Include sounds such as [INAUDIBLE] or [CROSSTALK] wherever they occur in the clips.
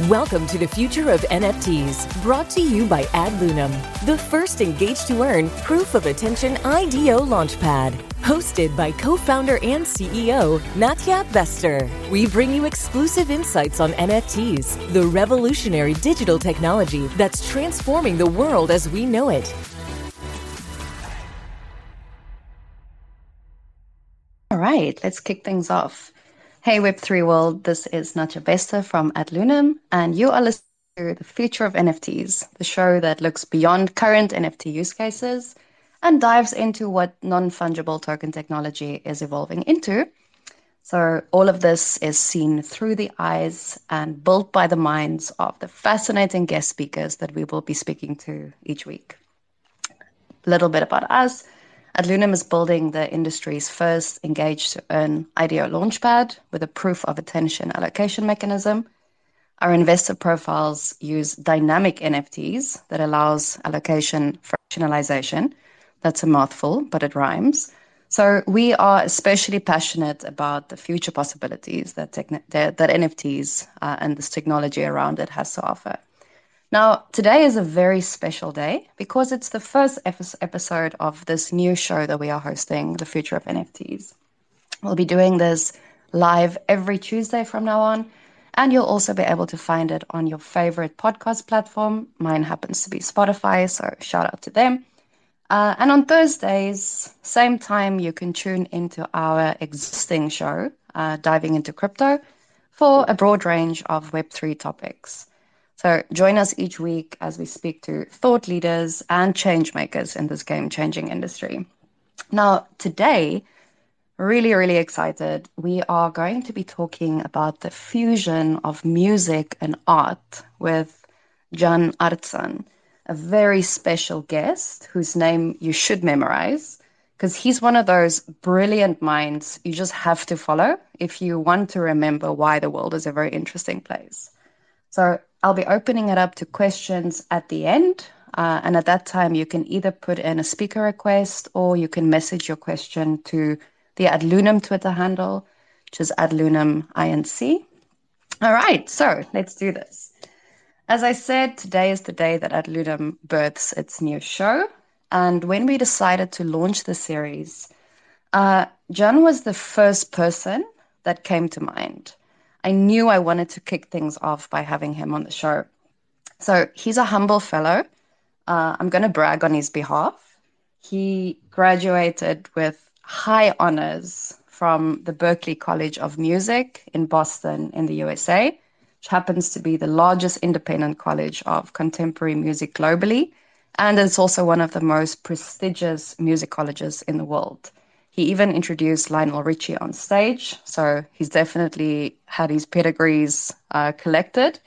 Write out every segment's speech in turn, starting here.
Welcome to the future of NFTs, brought to you by AdLunam, the first engaged to earn proof of attention IDO launchpad. Hosted by co founder and CEO Nadja Bester, we bring you exclusive insights on NFTs, the revolutionary digital technology that's transforming the world as we know it. All right, let's kick things off. Hey, Web3 world, this is Nadja Bester from AdLunam, and you are listening to The Future of NFTs, the show that looks beyond current NFT use cases and dives into what non fungible token technology is evolving into. So, all of this is seen through the eyes and built by the minds of the fascinating guest speakers that we will be speaking to each week. A little bit about us. AdLunam is building the industry's first engaged to earn IDO launchpad with a proof of attention allocation mechanism. Our investor profiles use dynamic NFTs that allows allocation fractionalization. That's a mouthful, but it rhymes. So we are especially passionate about the future possibilities that, that, that NFTs uh, and this technology around it has to offer. Now, today is a very special day because it's the first episode of this new show that we are hosting, The Future of NFTs. We'll be doing this live every Tuesday from now on, and you'll also be able to find it on your favorite podcast platform. Mine happens to be Spotify, so shout out to them. Uh, and on Thursdays, same time, you can tune into our existing show, uh, Diving into Crypto, for a broad range of Web3 topics. So join us each week as we speak to thought leaders and change makers in this game changing industry. Now, today, really, really excited. We are going to be talking about the fusion of music and art with Can Artsan, a very special guest whose name you should memorize because he's one of those brilliant minds you just have to follow if you want to remember why the world is a very interesting place. So I'll be opening it up to questions at the end. Uh, and at that time, you can either put in a speaker request or you can message your question to the AdLunam Twitter handle, which is AdLunam INC. All right, so let's do this. As I said, today is the day that AdLunam births its new show. And when we decided to launch the series, uh, Can was the first person that came to mind. I knew I wanted to kick things off by having him on the show. So he's a humble fellow. Uh, I'm going to brag on his behalf. He graduated with high honors from the Berklee College of Music in Boston, in the USA, which happens to be the largest independent college of contemporary music globally. And it's also one of the most prestigious music colleges in the world. He even introduced Lionel Richie on stage, so he's definitely had his pedigrees uh, collected.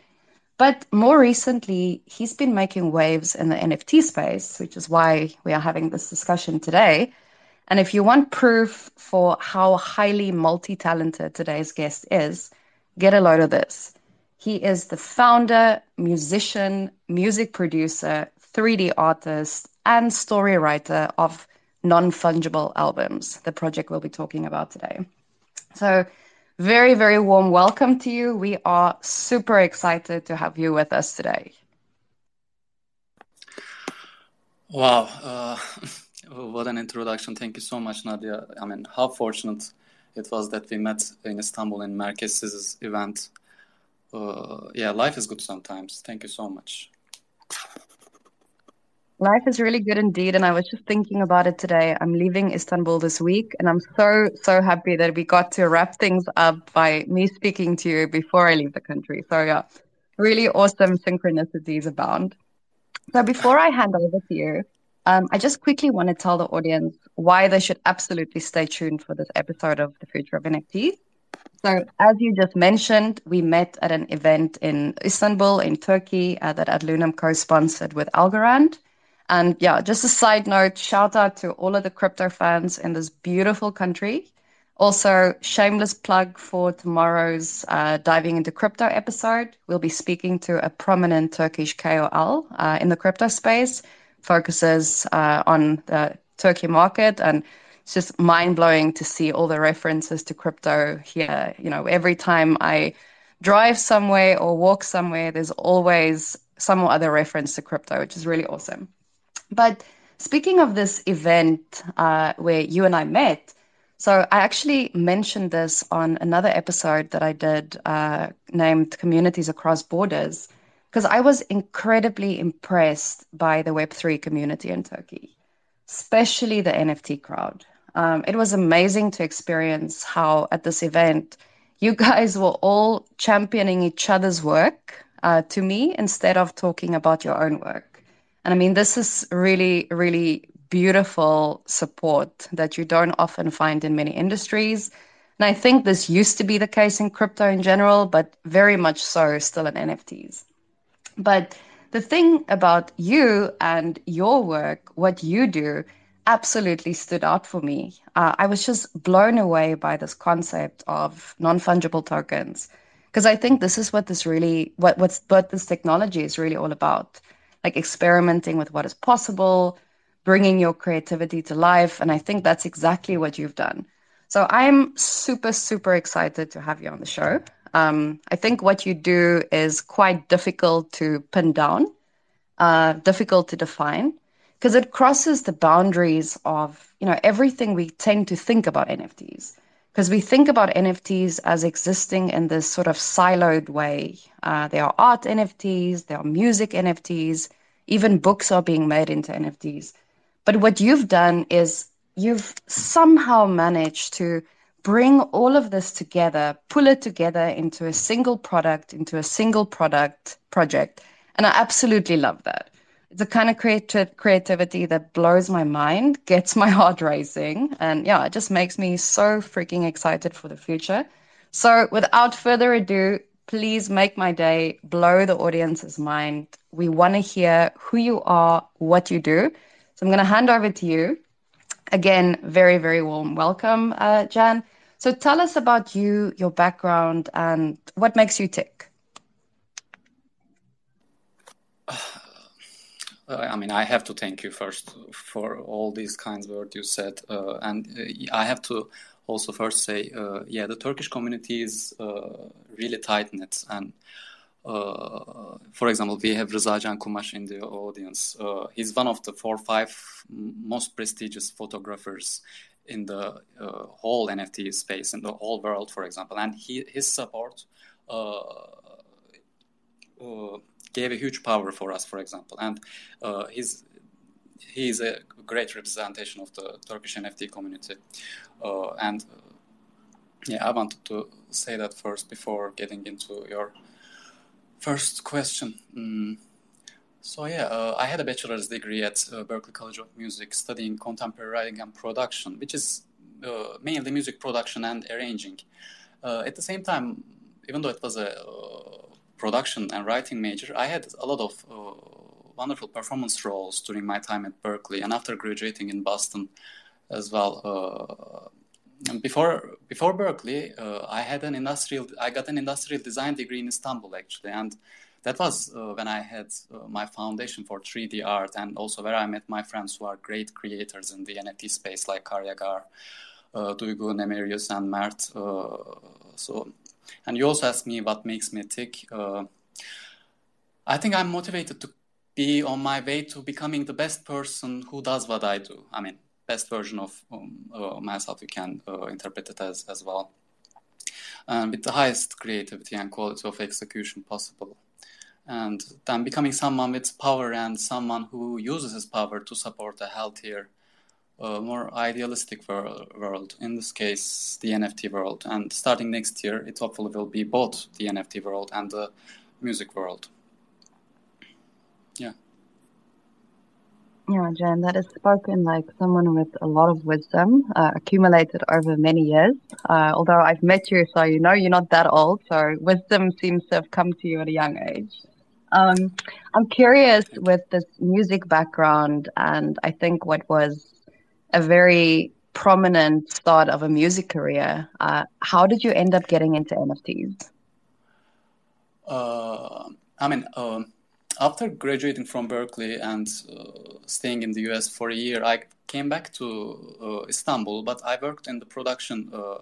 But more recently, he's been making waves in the NFT space, which is why we are having this discussion today. And if you want proof for how highly multi talented today's guest is, get a load of this. He is the founder, musician, music producer, 3D artist, and story writer of non fungible albums, the project we'll be talking about today. So, very, very warm welcome to you. We are super excited to have you with us today. Wow, uh, [LAUGHS] what an introduction. Thank you so much, Nadja. I mean, how fortunate it was that we met in Istanbul in Merkez's event. Uh, yeah, life is good sometimes. Thank you so much. Life is really good indeed. And I was just thinking about it today. I'm leaving Istanbul this week, and I'm so, so happy that we got to wrap things up by me speaking to you before I leave the country. So, yeah, really awesome synchronicities abound. So, before I hand over to you, um, I just quickly want to tell the audience why they should absolutely stay tuned for this episode of The Future of NFTs. So, as you just mentioned, we met at an event in Istanbul, in Turkey, uh, that AdLunam co sponsored with Algorand. And yeah, just a side note shout out to all of the crypto fans in this beautiful country. Also, shameless plug for tomorrow's uh, Diving into Crypto episode. We'll be speaking to a prominent Turkish KOL uh, in the crypto space, focuses uh, on the Turkey market. And it's just mind blowing to see all the references to crypto here. You know, every time I drive somewhere or walk somewhere, there's always some other reference to crypto, which is really awesome. But speaking of this event uh, where you and I met, so I actually mentioned this on another episode that I did uh, named Communities Across Borders, because I was incredibly impressed by the Web3 community in Turkey, especially the NFT crowd. Um, it was amazing to experience how at this event, you guys were all championing each other's work uh, to me instead of talking about your own work. And I mean, this is really, really beautiful support that you don't often find in many industries. And I think this used to be the case in crypto in general, but very much so still in NFTs. But the thing about you and your work, what you do, absolutely stood out for me. Uh, I was just blown away by this concept of non fungible tokens because I think this is what this really what what's what this technology is really all about, like experimenting with what is possible, bringing your creativity to life. And I think that's exactly what you've done. So I'm super, super excited to have you on the show. Um, I think what you do is quite difficult to pin down, uh, difficult to define, because it crosses the boundaries of you know everything we tend to think about NFTs. Because we think about NFTs as existing in this sort of siloed way. Uh, there are art NFTs, there are music NFTs, even books are being made into NFTs. But what you've done is you've somehow managed to bring all of this together, pull it together into a single product, into a single product project. And I absolutely love that. A kind of creati- creativity that blows my mind, gets my [LAUGHS] heart racing. And yeah, it just makes me so freaking excited for the future. So without further ado, please make my day, blow the audience's mind. We want to hear who you are, what you do. So I'm going to hand over to you. Again, very, very warm welcome, uh, Can. So tell us about you, your background, and what makes you tick. [SIGHS] I mean, I have to thank you first for all these kinds of words you said, uh, and uh, I have to also first say, uh, yeah, the Turkish community is uh, really tight knit, and uh, for example, we have Rıza Kumash in the audience. Uh, he's one of the four or five most prestigious photographers in the uh, whole NFT space in the whole world, for example, and he, his support uh, uh, gave a huge power for us, for example, and his he is a great representation of the Turkish NFT community, and yeah, I wanted to say that first before getting into your First question. Mm. So yeah, uh, I had a bachelor's degree at uh, Berklee College of Music, studying contemporary writing and production, which is uh, mainly music production and arranging. Uh, at the same time, even though it was a uh, production and writing major, I had a lot of uh, wonderful performance roles during my time at Berklee and after graduating in Boston as well before before Berklee, uh, I had an industrial. I got an industrial design degree in Istanbul actually, and that was uh, when I had uh, my foundation for 3D art, and also where I met my friends who are great creators in the NFT space, like Karyagar, uh, Duygu, Nemerius, and Mert. Uh, so, and you also asked me what makes me tick. Uh, I think I'm motivated to be on my way to becoming the best person who does what I do. I mean, best version of um, uh, myself you can uh, interpret it as as well and with the highest creativity and quality of execution possible and then becoming someone with power and someone who uses his power to support a healthier uh, more idealistic world, world, in this case the nft world and starting next year it hopefully will be both the nft world and the music world yeah yeah, Can, that is spoken like someone with a lot of wisdom uh, accumulated over many years. Uh, although I've met you, so you know you're not that old, so wisdom seems to have come to you at a young age. Um, I'm curious with this music background, and I think what was a very prominent start of a music career. Uh, how did you end up getting into NFTs? Uh, I mean, um, after graduating from Berklee and uh, staying in the US for a year, I came back to uh, Istanbul, but I worked in the production uh,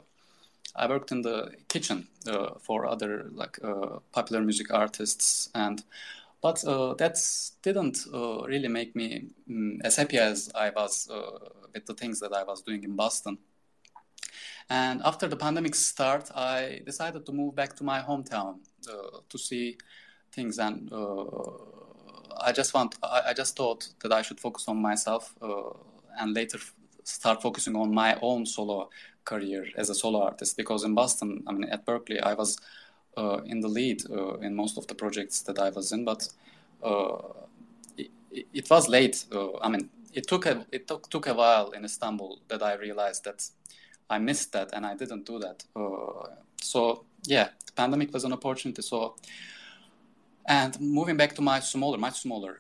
I worked in the kitchen uh, for other like uh, popular music artists, and but uh, that didn't uh, really make me um, as happy as I was uh, with the things that I was doing in Boston. And after the pandemic start, I decided to move back to my hometown to see things and I just want I, I, just thought that I should focus on myself uh, and later start focusing on my own solo career as a solo artist because in Boston, I mean at Berklee, I was uh, in the lead uh, in most of the projects that I was in, but uh, it, it, was late. Uh, I mean, it took a it took, took a while in Istanbul that I realized that I missed that and I didn't do that. Uh, so yeah, the pandemic was an opportunity. So and moving back to my smaller, much smaller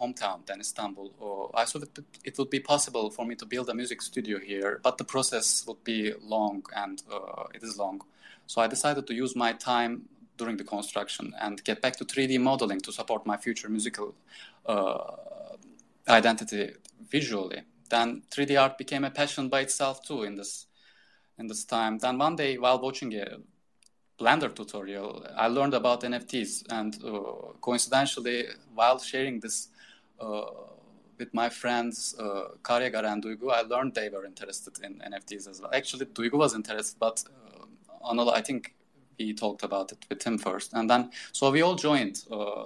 hometown than Istanbul. Uh, I thought that it would be possible for me to build a music studio here, but the process would be long and uh, it is long. So I decided to use my time during the construction and get back to 3D modeling to support my future musical uh, identity visually. Then 3D art became a passion by itself too in this in this time. Then one day while watching a Blender tutorial, I learned about NFTs, and uh, coincidentally, while sharing this uh, with my friends uh, Karyagar and Duygu, I learned they were interested in NFTs as well. Actually, Duygu was interested, but Anil, I think we talked about it with him first, and then so we all joined uh,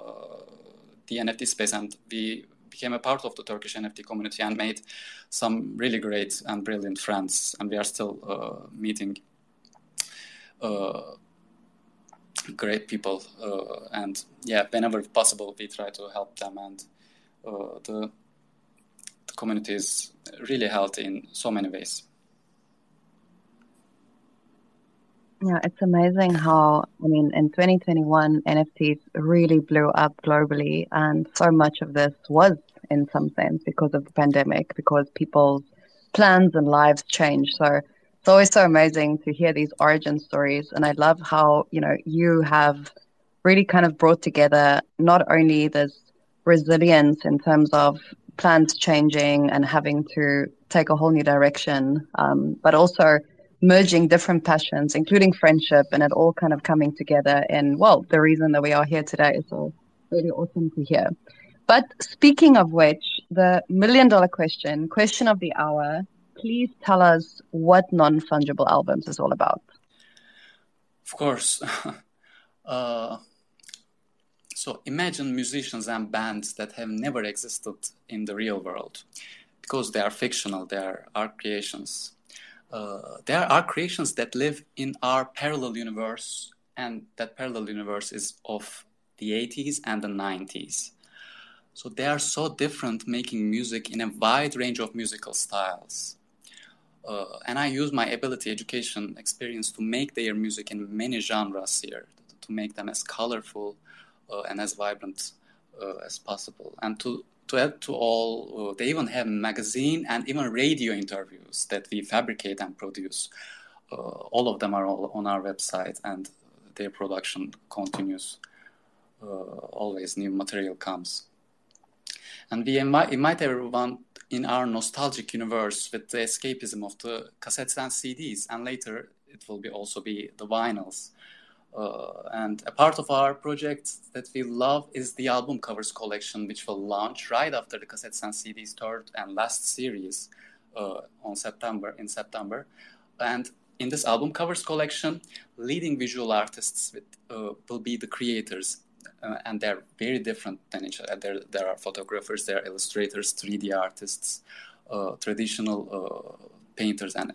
the NFT space, and we became a part of the Turkish NFT community and made some really great and brilliant friends, and we are still uh, meeting uh, great people, uh, and yeah, whenever possible, we try to help them. And uh, the, the community is really healthy in so many ways. Yeah, it's amazing how, I mean, in 2021, NFTs really blew up globally. And so much of this was, in some sense, because of the pandemic, because people's plans and lives changed. So it's always so amazing to hear these origin stories. And I love how, you know, you have really kind of brought together not only this resilience in terms of plans changing and having to take a whole new direction, um, but also merging different passions, including friendship, and it all kind of coming together And well, the reason that we are here today. is all really awesome to hear. But speaking of which, the million dollar question, question of the hour, please tell us what non fungible albums is all about. Of course. [LAUGHS] uh, so imagine musicians and bands that have never existed in the real world because they are fictional, they are art creations. Uh, there are creations that live in our parallel universe, and that parallel universe is of the 80s and the 90s. So they are so different, making music in a wide range of musical styles. Uh, and I use my ability, education, experience to make their music in many genres here, to make them as colorful, uh, and as vibrant uh, as possible. And to to add to all, uh, they even have magazine and even radio interviews that we fabricate and produce. all of them are on our website, and their production continues. always new material comes. And we invite, invite everyone in our nostalgic universe with the escapism of the cassettes and CDs, and later it will be also be the vinyls. Uh, and a part of our project that we love is the album covers collection, which will launch right after the cassettes and CDs third and last series uh, on September in September. And in this album covers collection, leading visual artists with, uh, will be the creators, uh, and they're very different than each other. There, there are photographers, there are illustrators, 3D artists, uh, traditional uh, painters, and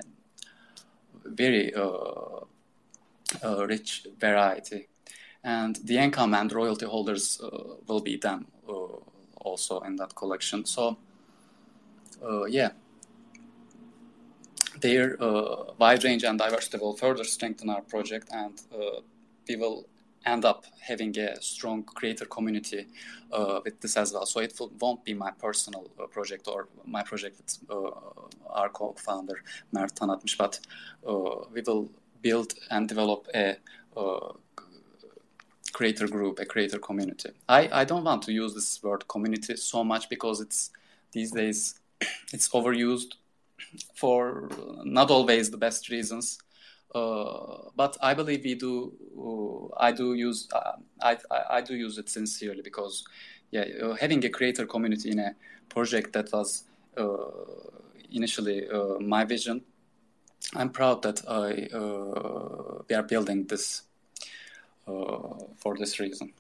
very rich variety. And the income and royalty holders uh, will be them uh, also in that collection. So, uh, yeah, their wide range and diversity will further strengthen our project, and we will end up having a strong creator community uh, with this as well. So it won't be my personal uh, project or my project with uh, our co-founder Mert Tanatmış, but we will build and develop a uh, creator group, a creator community. I, I don't want to use this word community so much because it's these days [CLEARS THROAT] it's overused [CLEARS THROAT] for not always the best reasons. uh, but I believe we do. Uh, I do use. Uh, I, I, I do use it sincerely because, yeah, uh, having a creator community in a project that was uh, initially uh, my vision. I'm proud that I we are building this for this reason.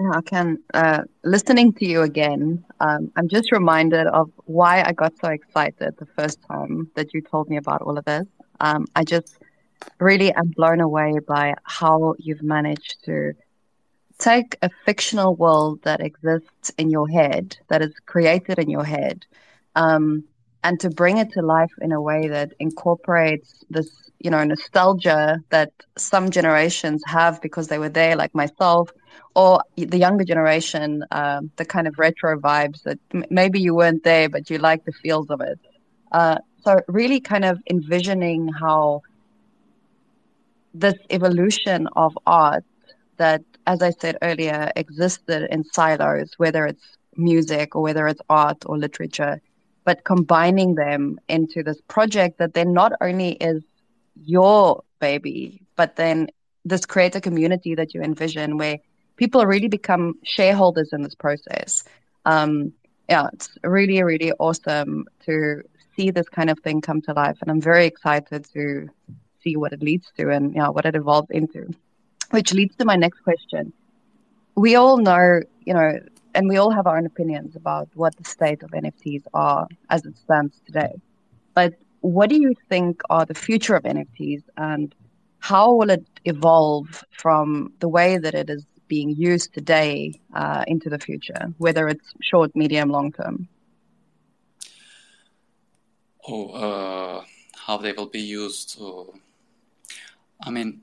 I can. Uh, listening to you again, um, I'm just reminded of why I got so excited the first time that you told me about all of this. Um, I just really am blown away by how you've managed to take a fictional world that exists in your head, that is created in your head, um, and to bring it to life in a way that incorporates this, you know, nostalgia that some generations have because they were there, like myself or the younger generation, um, the kind of retro vibes that m- maybe you weren't there, but you like the feels of it. Uh, so, really kind of envisioning how this evolution of art that, as I said earlier, existed in silos, whether it's music or whether it's art or literature, but combining them into this project that then not only is your baby, but then this creator community that you envision where people really become shareholders in this process. Um, yeah, it's really, really awesome to see this kind of thing come to life. And I'm very excited to see what it leads to and know, what it evolves into. Which leads to my next question. We all know, you know, and we all have our own opinions about what the state of NFTs are as it stands today. But what do you think are the future of NFTs and how will it evolve from the way that it is being used today uh, into the future, whether it's short, medium, long term? Oh, uh, how they will be used. Uh, I mean,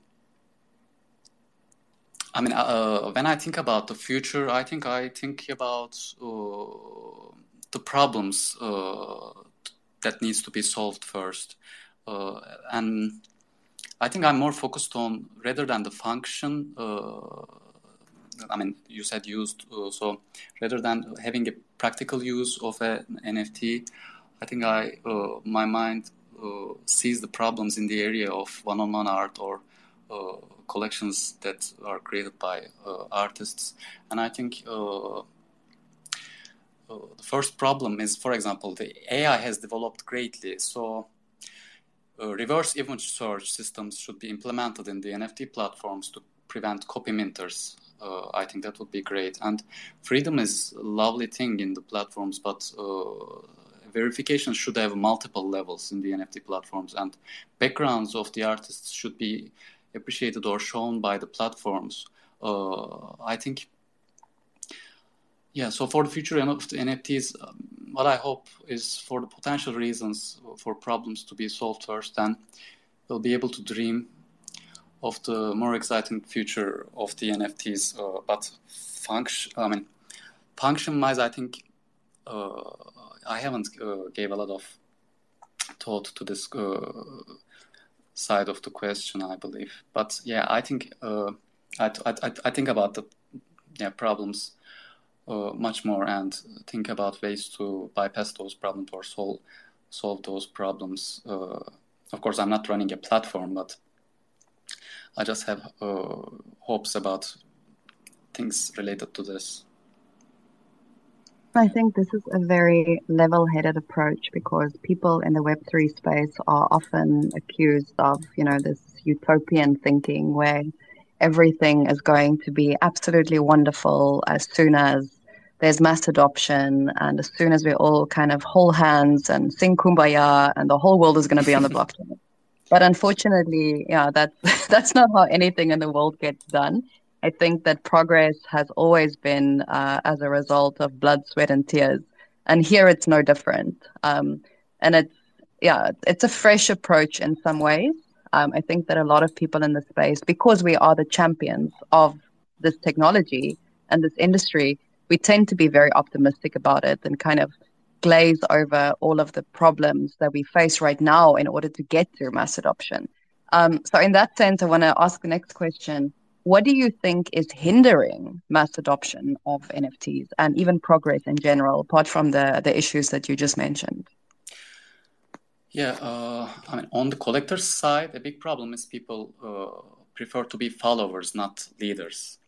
I mean, uh, when I think about the future, I think I think about uh, the problems uh, that needs to be solved first, and I think I'm more focused on rather than the function I mean, you said used. Uh, so rather than having a practical use of an NFT, I think I uh, my mind uh, sees the problems in the area of one-on-one art or uh, collections that are created by uh, artists, and I think. Uh, the first problem is, for example, the AI has developed greatly. So, reverse image search systems should be implemented in the NFT platforms to prevent copy minters uh, I think that would be great. And freedom is a lovely thing in the platforms, but uh, verification should have multiple levels in the NFT platforms, and backgrounds of the artists should be appreciated or shown by the platforms. Uh, I think, yeah. So for the future of the NFTs, um, what I hope is for the potential reasons for problems to be solved first, then we'll be able to dream of the more exciting future of the NFTs. Uh, but function, I mean, function-wise, I think uh, I haven't uh, gave a lot of thought to this uh, side of the question. I believe, but yeah, I think uh, I, I, I think about the yeah problems. Uh, much more and think about ways to bypass those problems or solve solve those problems. of course, I'm not running a platform, but I just have uh, hopes about things related to this. I think this is a very level headed approach because people in the Web3 space are often accused of, you know, this utopian thinking where everything is going to be absolutely wonderful as soon as there's mass adoption and as soon as we all kind of hold hands and sing kumbaya and the whole world is going to be on the blockchain. [LAUGHS] But unfortunately, yeah, that's [LAUGHS] that's not how anything in the world gets done. I think that progress has always been uh, as a result of blood, sweat, and tears, and here it's no different. Um, and it's yeah, it's a fresh approach in some ways. Um, I think that a lot of people in the space, because we are the champions of this technology and this industry, we tend to be very optimistic about it and kind of glaze over all of the problems that we face right now in order to get to mass adoption. Um, so, in that sense, I want to ask the next question What do you think is hindering mass adoption of NFTs and even progress in general, apart from the, the issues that you just mentioned? Yeah, uh, I mean, on the collector's side, a big problem is people uh, prefer to be followers, not leaders.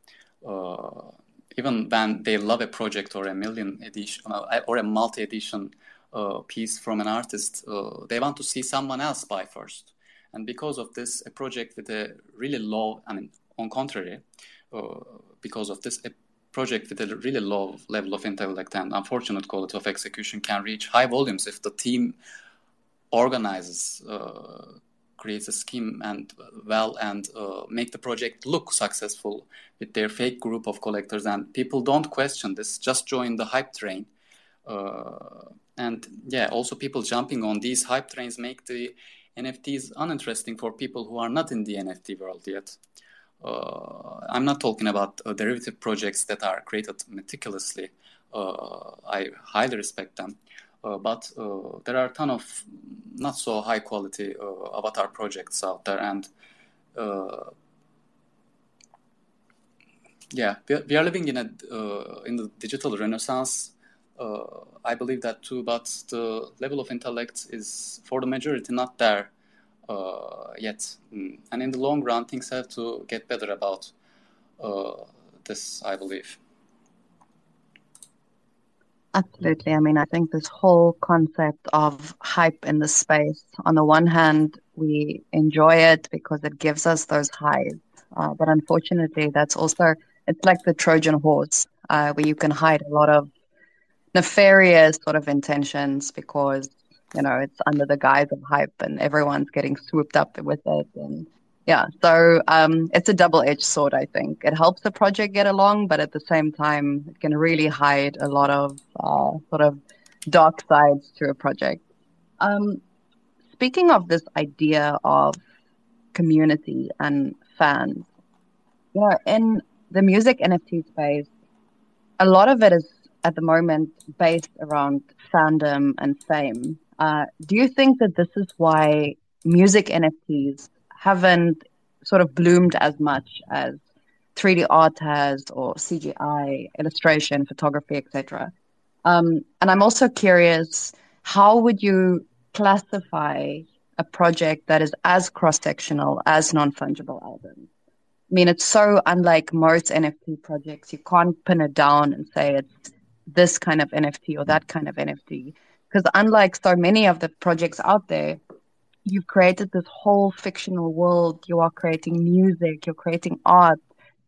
Uh, even when they love a project or a million edition uh, or a multi-edition uh, piece from an artist, uh, they want to see someone else buy first. And because of this, a project with a really low, I mean, on contrary, because of this, a project with a really low level of intellect and unfortunate quality of execution can reach high volumes if the team organizes uh, creates a scheme and well and uh, make the project look successful with their fake group of collectors. And people don't question this just join the hype train. Uh, and yeah also people jumping on these hype trains make the nfts uninteresting for people who are not in the nft world yet. uh, i'm not talking about uh, derivative projects that are created meticulously. Uh, i highly respect them. Uh, but uh, there are a ton of not so high quality uh, avatar projects out there, and yeah, we are living in a in the digital renaissance. I believe that too, but the level of intellect is for the majority not there uh, yet. Mm. And in the long run, things have to get better about uh, this, I believe. Absolutely. I mean, I think this whole concept of hype in the space, on the one hand, we enjoy it because it gives us those highs. Uh, but unfortunately, that's also, it's like the Trojan horse, uh, where you can hide a lot of nefarious sort of intentions because, you know, it's under the guise of hype and everyone's getting swooped up with it. And yeah, so um, it's a double-edged sword. I think it helps the project get along, but at the same time, it can really hide a lot of uh, sort of dark sides to a project. Um, speaking of this idea of community and fans, you know, in the music NFT space, a lot of it is at the moment based around fandom and fame. Uh, do you think that this is why music NFTs haven't sort of bloomed as much as 3D art has or CGI, illustration, photography, etc. Um, and I'm also curious, how would you classify a project that is as cross-sectional as non-fungible albums? I mean, it's so unlike most NFT projects. You can't pin it down and say it's this kind of NFT or that kind of NFT. Because unlike so many of the projects out there, you've created this whole fictional world. You are creating music, you're creating art,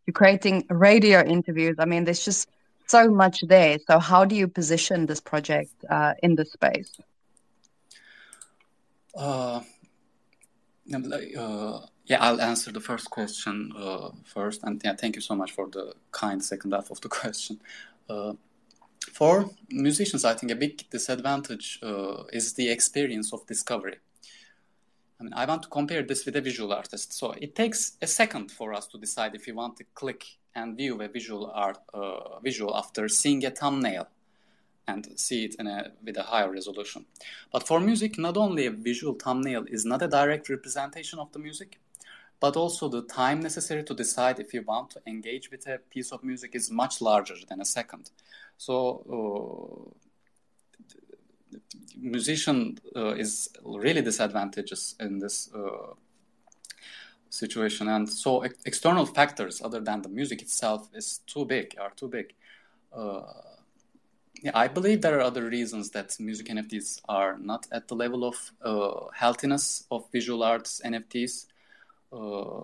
you're creating radio interviews. I mean, there's just so much there. So, how do you position this project uh, in this space? Uh, uh, yeah, I'll answer the first question uh, first, and yeah, thank you so much for the kind second half of the [LAUGHS] question. For musicians, I think a big disadvantage uh, is the experience of discovery. I mean, I want to compare this with a visual artist. So it takes a second for us to decide if we want to click and view a visual art uh, visual after seeing a thumbnail and see it a, with a higher resolution. But for music, not only a visual thumbnail is not a direct representation of the music, but also the time necessary to decide if you want to engage with a piece of music is much larger than a second. So uh, musician uh, is really disadvantageous in this uh, situation and so ex- external factors other than the music itself is too big are too big uh, yeah, I believe there are other reasons that music NFTs are not at the level of uh, healthiness of visual arts NFTs. Uh,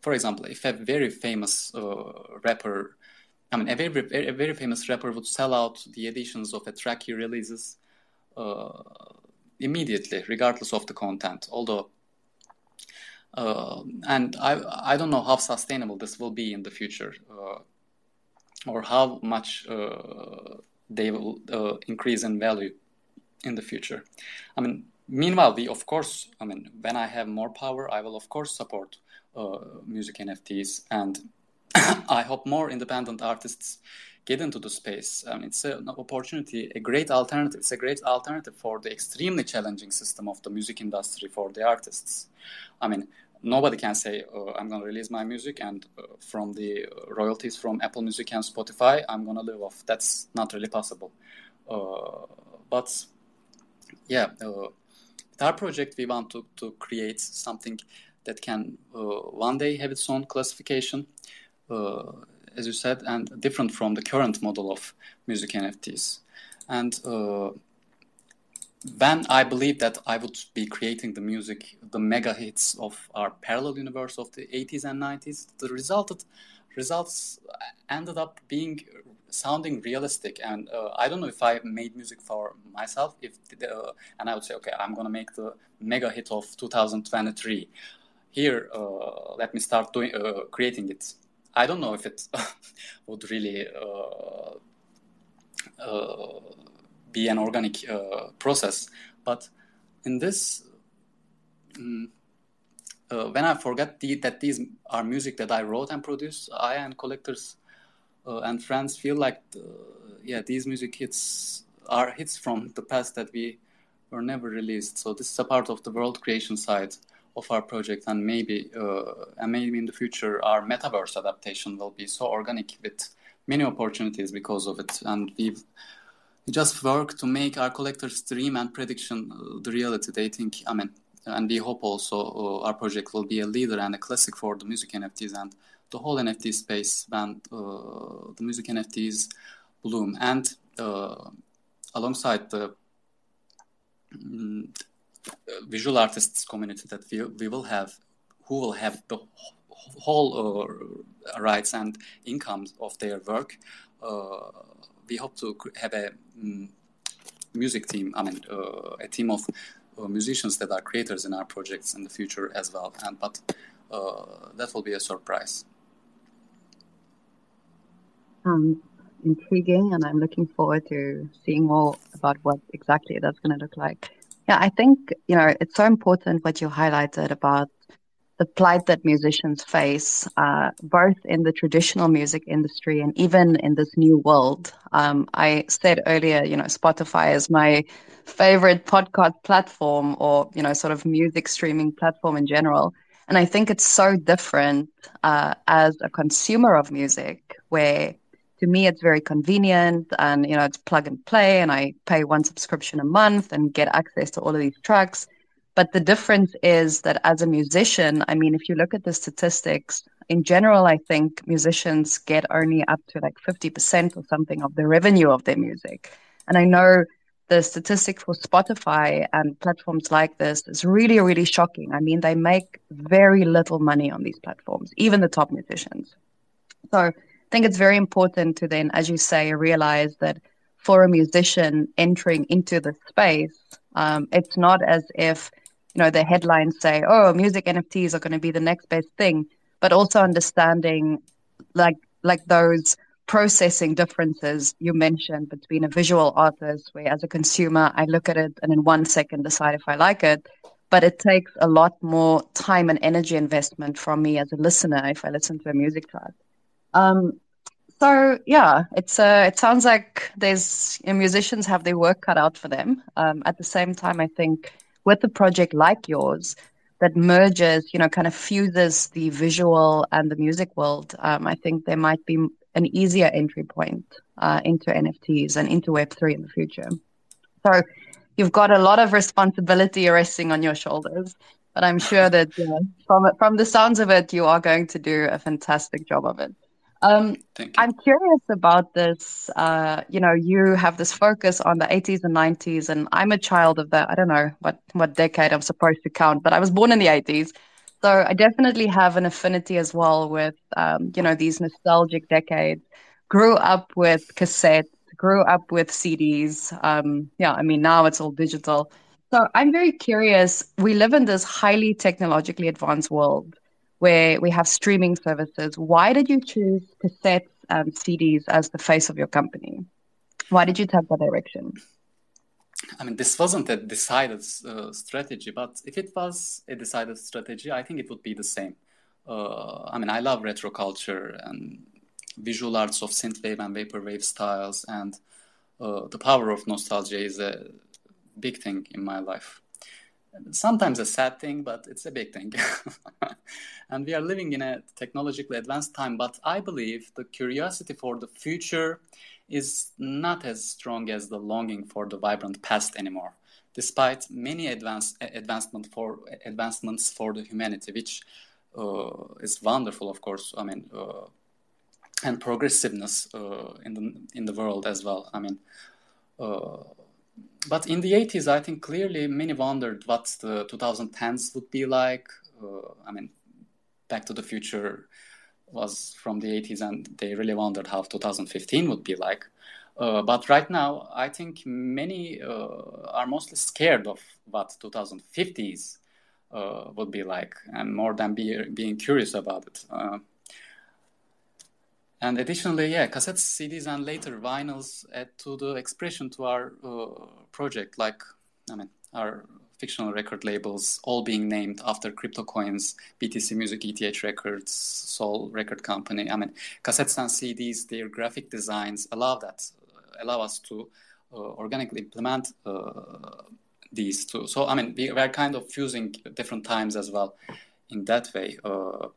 for example, if a very famous uh, rapper, I mean, a very, a very famous rapper would sell out the editions of a track he releases uh, immediately, regardless of the content. Although, uh, and I I don't know how sustainable this will be in the future, uh, or how much they will increase in value in the future. I mean, meanwhile, we of course, I mean, when I have more power, I will of course support uh, music NFTs, and [COUGHS] I hope more independent artists get into the space. I mean, it's an opportunity, a great alternative. It's a great alternative for the extremely challenging system of the music industry for the artists. I mean, nobody can say, oh, I'm going to release my music and uh, from the royalties from Apple Music and Spotify, I'm going to live off. That's not really possible. Uh, but yeah, uh, our project, we want to, to create something that can uh, one day have its own classification, uh, as you said, and different from the current model of music NFTs. And uh, when I believe that I would be creating the music, the mega hits of our parallel universe of the 80s and 90s, the resulted results ended up being sounding realistic. And uh, I don't know if I made music for myself, if uh, and I would say, okay, I'm gonna make the mega hit of 2023. Here, uh, let me start doing uh, creating it. I don't know if it [LAUGHS] would really uh, uh, be an organic process, but in this. Um, when I forget the, that these are music that I wrote and produced, I and collectors and friends feel like, yeah, these music hits are hits from the past that we were never released. So this is a part of the world creation side of our project, and maybe uh, and maybe in the future our metaverse adaptation will be so organic with many opportunities because of it, and we've just work to make our collectors dream and prediction uh, the reality. They think, I mean, and we hope also uh, our project will be a leader and a classic for the music NFTs and the whole NFT space when uh, the music NFTs bloom. And uh, alongside the um, visual artists community that we, we will have, who will have the whole uh, rights and incomes of their work, uh, we hope to have a um, music team, I mean, uh, a team of uh, musicians that are creators in our projects in the future as well. And but that will be a surprise. Um, intriguing, and I'm looking forward to seeing more about what exactly that's going to look like. Yeah, I think you know it's so important what you highlighted about the plight that musicians face, uh, both in the traditional music industry and even in this new world. Um, I said earlier, you know, Spotify is my favorite podcast platform or, you know, sort of music streaming platform in general. And I think it's so different uh, as a consumer of music, where to me it's very convenient and, you know, it's plug and play and I pay one subscription a month and get access to all of these tracks but the difference is that as a musician, I mean, if you look at the statistics, in general, I think musicians get only up to like 50% or something of the revenue of their music. And I know the statistics for Spotify and platforms like this is really, really shocking. I mean, they make very little money on these platforms, even the top musicians. So think it's very important to then, as you say, realize that for a musician entering into the space, um, it's not as if you know the headlines say oh music nfts are going to be the next best thing but also understanding like like those processing differences you mentioned between a visual artist where as a consumer i look at it and in one second decide if i like it but it takes a lot more time and energy investment from me as a listener if i listen to a music track um, so yeah it's uh, it sounds like there's you know, musicians have their work cut out for them um, at the same time i think with a project like yours that merges, you know, kind of fuses the visual and the music world, um, I think there might be an easier entry point uh, into NFTs and into Web3 in the future. So you've got a lot of responsibility resting on your shoulders, but I'm sure that from, from the sounds of it, you are going to do a fantastic job of it. Um, I'm curious about this. Uh, you know, you have this focus on the 80s and 90s, and I'm a child of the, I don't know what, what decade I'm supposed to count, but I was born in the 80s. So I definitely have an affinity as well with, um, you know, these nostalgic decades. Grew up with cassettes, grew up with CDs. Um, yeah, I mean, now it's all digital. So I'm very curious. We live in this highly technologically advanced world where we have streaming services. Why did you choose cassettes and CDs as the face of your company? Why did you take that direction? I mean, this wasn't a decided uh, strategy, but if it was a decided strategy, I think it would be the same. Uh, I mean, I love retro culture and visual arts of synthwave and vaporwave styles, and uh, the power of nostalgia is a big thing in my life sometimes a sad thing, but it's a big thing. [LAUGHS] and we are living in a technologically advanced time, but I believe the curiosity for the future is not as strong as the longing for the vibrant past anymore. despite many advance, advancement for advancements for the humanity, which uh, is wonderful, of course. I mean, uh, and progressiveness uh, in the in the world as well. I mean, but in the 80s, I think clearly many wondered what the 2010s would be like. I mean, Back to the Future was from the 80s, and they really wondered how 2015 would be like. Uh, but right now, I think many uh, are mostly scared of what 2050s uh, would be like, and more than be, being curious about it. Uh, and additionally, yeah, cassettes, CDs, and later vinyls add to the expression to our uh, project. Like, I mean, our fictional record labels all being named after crypto coins, BTC Music, ETH Records, SOL Record Company. I mean, cassettes and CDs, their graphic designs allow that, allow us to uh, organically implement uh, these two. So, I mean, we, we, are kind of fusing different times as well in that way. Uh,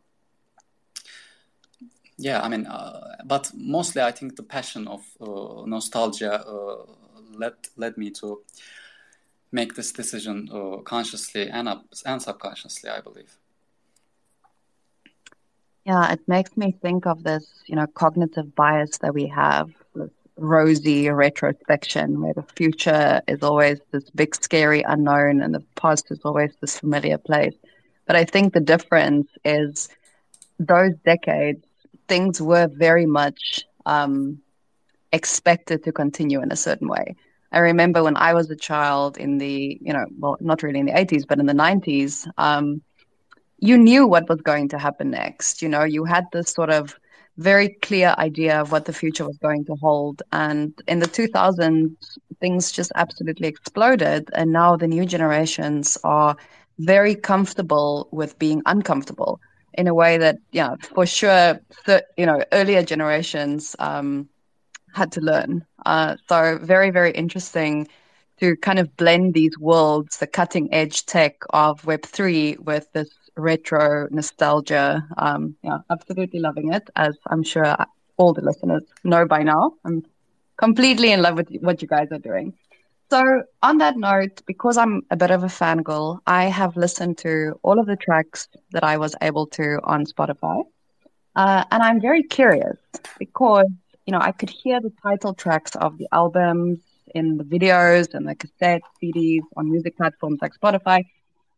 yeah, I mean, uh, but mostly I think the passion of uh, nostalgia uh, led led me to make this decision uh, consciously and, up, and subconsciously, I believe. Yeah, it makes me think of this, you know, cognitive bias that we have, this rosy retrospection, where the future is always this big, scary unknown, and the past is always this familiar place. But I think the difference is those decades, things were very much um, expected to continue in a certain way. I remember when I was a child in the, you know, well, not really in the 80s, but in the 90s, um, you knew what was going to happen next. You know, you had this sort of very clear idea of what the future was going to hold. And in the 2000s, things just absolutely exploded. And now the new generations are very comfortable with being uncomfortable in a way that, yeah, for sure, you know, earlier generations, um, had to learn. Uh, so very, very interesting to kind of blend these worlds, the cutting edge tech of Web3 with this retro nostalgia. Um, yeah, absolutely loving it, as I'm sure all the listeners know by now. I'm completely in love with what you guys are doing. So, on that note, because I'm a bit of a fangirl, I have listened to all of the tracks that I was able to on Spotify. Uh, and I'm very curious because you know, I could hear the title tracks of the albums in the videos and the cassette CDs on music platforms like Spotify.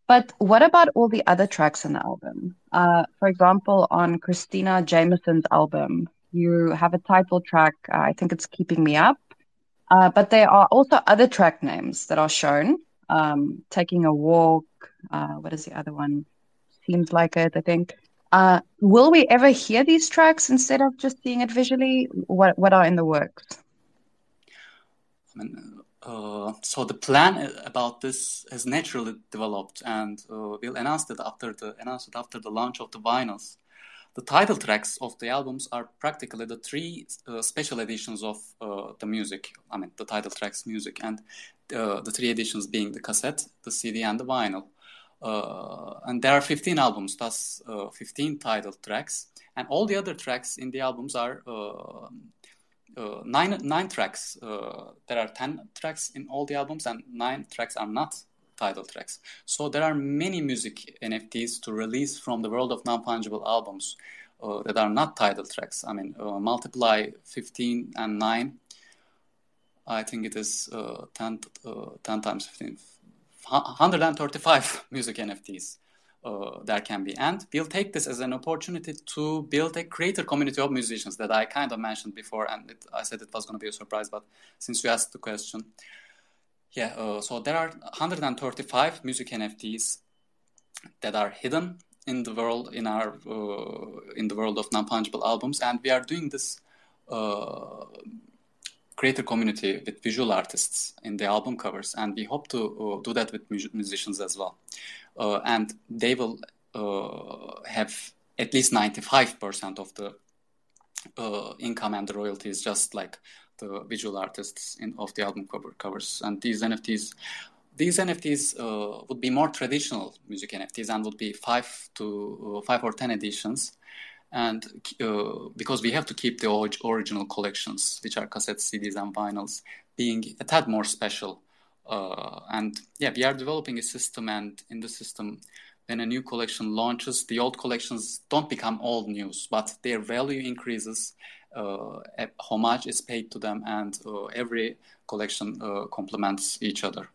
But what about all the other tracks in the album? Uh, for example, on Christina Jameson's album, you have a title track. Uh, I think it's "Keeping Me Up," uh, but there are also other track names that are shown. Um, "Taking a Walk." Uh, what is the other one? Seems like it. I think. Uh, will we ever hear these tracks instead of just seeing it visually? What what are in the works? I mean, uh, so the plan about this has naturally developed, and uh, we'll announce it after the announce it after the launch of the vinyls. The title tracks of the albums are practically the three uh, special editions of uh, the music. I mean, the title tracks music, and uh, the three editions being the cassette, the CD, and the vinyl. Uh, and there are 15 albums, thus uh, 15 title tracks, and all the other tracks in the albums are uh, nine nine tracks. there are 10 tracks in all the albums, and nine tracks are not title tracks. So there are many music NFTs to release from the world of non-fungible albums uh, that are not title tracks. I mean, uh, multiply 15 and 9. I think it is uh, 10, 10 times 15, 135 [LAUGHS] music NFTs uh, there can be. And we'll take this as an opportunity to build a creator community of musicians that I kind of mentioned before. And it, I said it was going to be a surprise, but since you asked the question, yeah, uh, so there are 135 music NFTs that are hidden in the world in our uh, in the world of non-fungible albums, and we are doing this uh, creator community with visual artists in the album covers, and we hope to uh, do that with mu- musicians as well. Uh, and they will uh, have at least 95% of the income and the royalties, just like the visual artists in, of the album cover covers. And these NFTs, these NFTs uh, would be more traditional music NFTs and would be five to uh, five or ten editions and uh, because we have to keep the original collections, which are cassettes, CDs, and vinyls, being a tad more special Uh, and yeah, we are developing a system, and in the system, when a new collection launches, the old collections don't become old news, but their value increases. Uh, homage is paid to them, and uh, every collection uh, complements each other.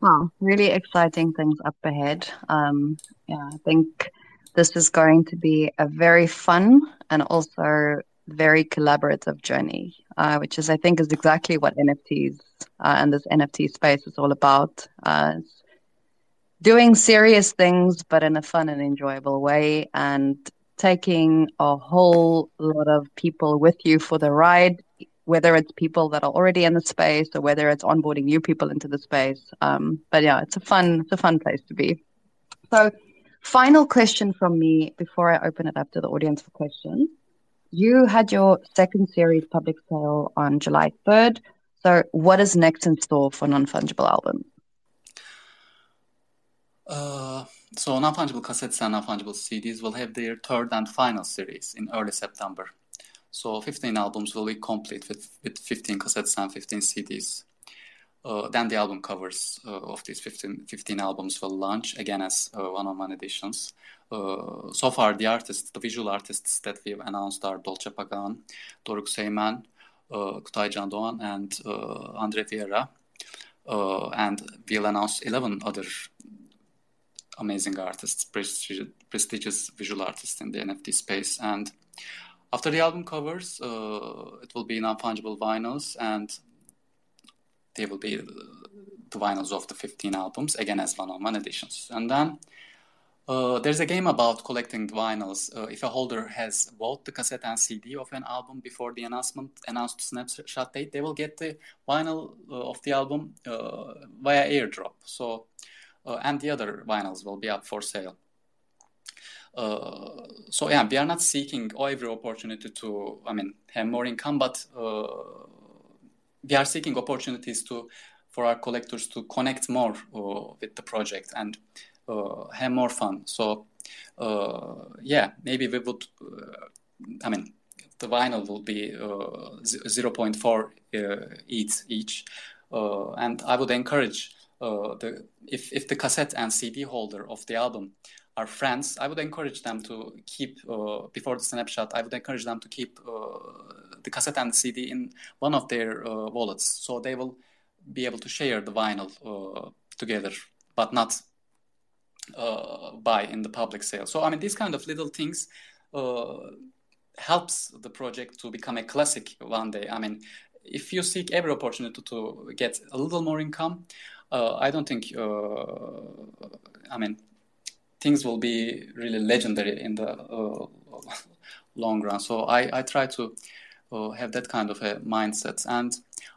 Wow, really exciting things up ahead. Um, yeah, I think this is going to be a very fun and also very collaborative journey, uh, which is, I think, is exactly what NFTs uh, and this NFT space is all about. Uh, doing serious things, but in a fun and enjoyable way, and taking a whole lot of people with you for the ride, whether it's people that are already in the space or whether it's onboarding new people into the space. Um, but yeah, it's a fun, it's a fun place to be. So, final question from me before I open it up to the audience for questions. You had your second series public sale on July 3rd. So, what is next in store for non fungible albums? Uh, so, non fungible cassettes and non fungible CDs will have their third and final series in early September. So 15 albums will be complete with, with 15 cassettes and 15 CDs. Uh, then the album covers uh, of these 15, 15 albums will launch again as uh, one-on-one editions. Uh, so far, the artists, the visual artists that we've announced are Dolce Pagan, Doruk Seymen, uh, Kutay Can Doğan, and Andre Vieira. and we'll announce 11 other amazing artists, prestigious, prestigious visual artists in the NFT space. And after the album covers, uh, it will be non-fungible vinyls, and they will be the vinyls of the 15 albums, again as one-on-one editions. And then uh, there's a game about collecting the vinyls. Uh, if a holder has bought the cassette and CD of an album before the announcement announced snapshot date, they will get the vinyl uh, of the album uh, via airdrop. So, uh, and the other vinyls will be up for sale. Uh, so yeah, we are not seeking every opportunity to, I mean, have more income, but uh, we are seeking opportunities to for our collectors to connect more uh, with the project and have more fun. So yeah, maybe we would. I mean, the vinyl will be uh, 0.4 uh, each each uh, and i would encourage the if, if the cassette and cd holder of the album are friends, I would encourage them to keep uh, before the snapshot. I would encourage them to keep uh, the cassette and the CD in one of their uh, wallets, so they will be able to share the vinyl uh, together, but not uh, buy in the public sale. So I mean, these kind of little things uh, helps the project to become a classic one day. I mean, if you seek every opportunity to get a little more income, I don't think. I mean, things will be really legendary in the uh, [LAUGHS] long run. So I, I try to uh, have that kind of a mindset. And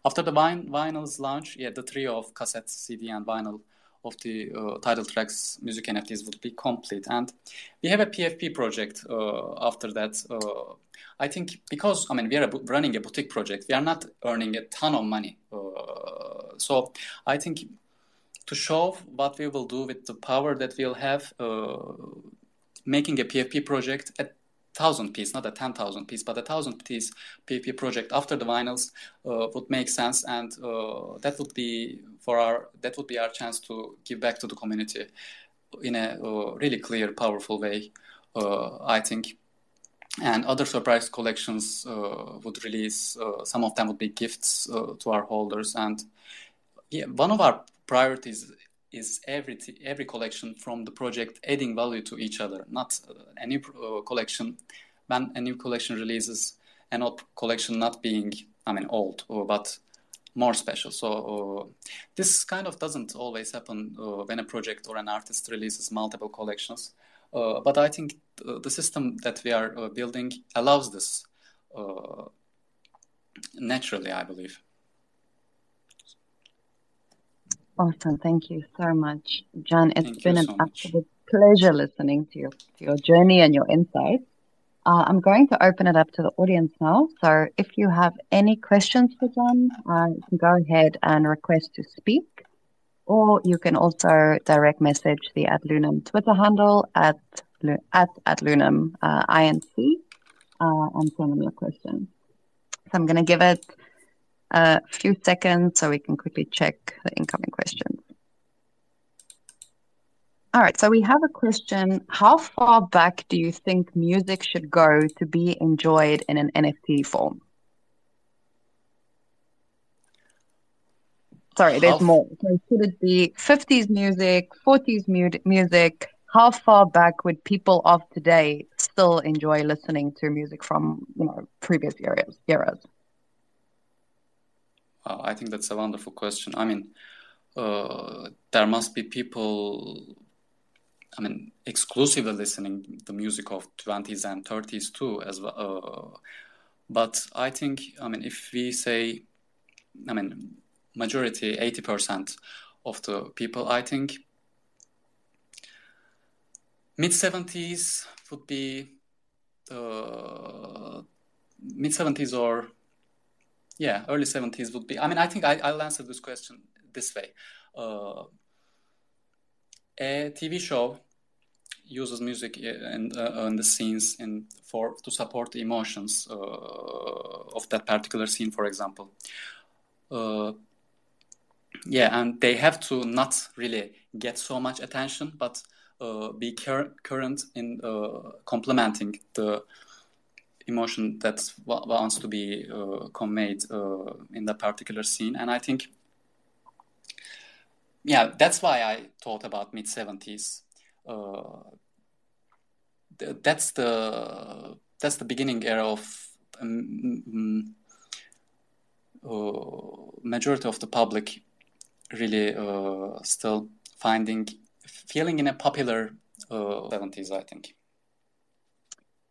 after the vin- vinyls launch, yeah, the trio of cassette, CD, and vinyl of the uh, title tracks, music NFTs would be complete. And we have a PFP project uh, after that. Uh, I think because I mean we are running a boutique project, we are not earning a ton of money. Uh, so I think to show what we will do with the power that we'll have uh, making a PFP project at thousand piece, not a ten thousand piece, but a thousand piece PFP project after the vinyls uh, would make sense, and uh, that would be for our that would be our chance to give back to the community in a uh, really clear, powerful way. Uh, I think. And other surprise collections uh, would release. some of them would be gifts to our holders, and yeah, one of our priorities is every every collection from the project adding value to each other, not uh, a new uh, collection when a new collection releases, an old collection not being, I mean, old, uh, but more special. So uh, this kind of doesn't always happen uh, when a project or an artist releases multiple collections. Uh, but I think the system that we are building allows this naturally, I believe. Awesome. Thank you so much, Can. It's Thank been an so absolute pleasure listening to your, to your journey and your insights. Uh, I'm going to open it up to the audience now. So if you have any questions for Can, uh, you can go ahead and request to speak. Or you can also direct message the AdLunam Twitter handle at at AdLunam uh, INC uh, and send them your question. So I'm going to give it a few seconds so we can quickly check the incoming questions. All right, so we have a question. How far back do you think music should go to be enjoyed in an NFT form? Sorry, there's more. So could it be 50s music, 40s mu- music? How far back would people of today still enjoy listening to music from you know previous eras? eras? Uh, I think that's a wonderful question. I mean, uh, there must be people I mean, exclusively listening the music of 20s and 30s too, as well. Uh, but I think, I mean, if we say, I mean, majority, 80% of the people, I think mid 70s would be uh, mid 70s or yeah, early 70s would be. I mean, I think I, I'll answer this question this way. Uh, a TV show uses music and uh, the scenes in for to support the emotions uh, of that particular scene, for example. Uh, yeah, and they have to not really get so much attention, but uh, be cur- current in uh, complementing the emotion that wants to be uh, conveyed in that particular scene. And I think yeah, that's why I thought about mid seventies. Uh, th- that's the that's the beginning era of um, uh, majority of the public really uh, still finding feeling in a popular uh, seventies. I think.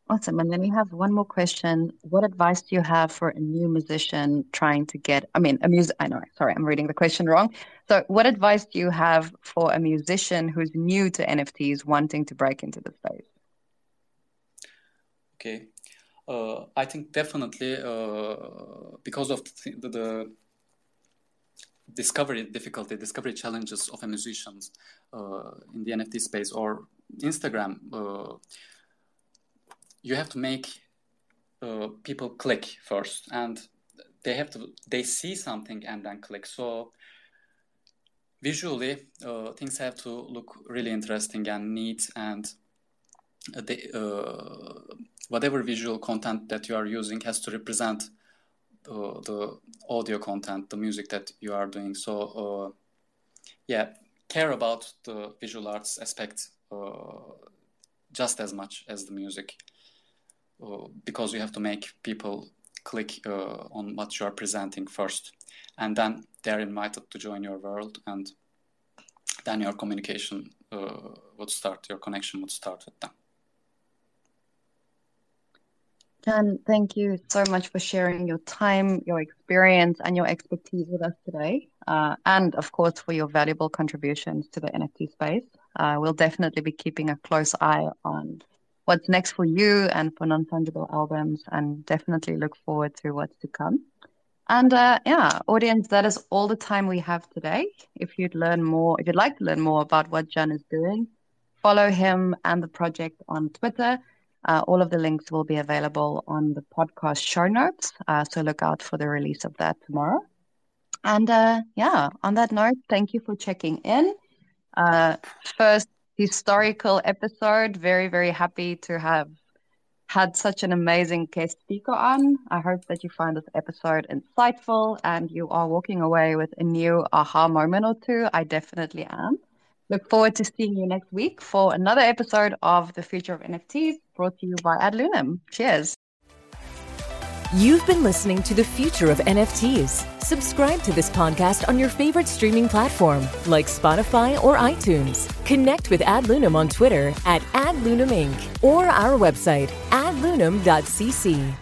Awesome. And then we have one more question. What advice do you have for a new musician trying to get, I mean, a music, I know, sorry, I'm reading the question wrong. So, what advice do you have for a musician who's new to NFTs wanting to break into the space? Okay. Uh, I think definitely uh, because of the, the, discovery difficulty, discovery challenges of a musician uh, in the NFT space or Instagram uh, you have to make uh, people click first and they have to they see something and then click. So visually uh, things have to look really interesting and neat and uh, uh, whatever visual content that you are using has to represent uh, the audio content the music that you are doing. So uh, yeah care about the visual arts aspect just as much as the music. uh, because you have to make people click uh, on what you are presenting first and then they're invited to join your world and then your communication uh, would start your connection would start with them Can, thank you so much for sharing your time, your experience, and your expertise with us today. Uh, and of course, for your valuable contributions to the NFT space. Uh, we'll definitely be keeping a close eye on what's next for you and for non-fungible albums and definitely look forward to what's to come. And uh, yeah audience that is all the time we have today. If you'd learn more if you'd like to learn more about what Can is doing follow him and the project on twitter. Uh, all of the links will be available on the podcast show notes. Uh, so look out for the release of that tomorrow. And uh, yeah on that note thank you for checking in. Uh, first historical episode. Very, very happy to have had such an amazing guest speaker on. I hope that you find this episode insightful and you are walking away with a new aha moment or two. I definitely am. Look forward to seeing you next week for another episode of The Future of NFTs brought to you by AdLunam. Cheers. You've been listening to The Future of NFTs. Subscribe to this podcast on your favorite streaming platform like Spotify or iTunes. Connect with AdLunam on Twitter at AdLunamInc or our website adlunam.cc.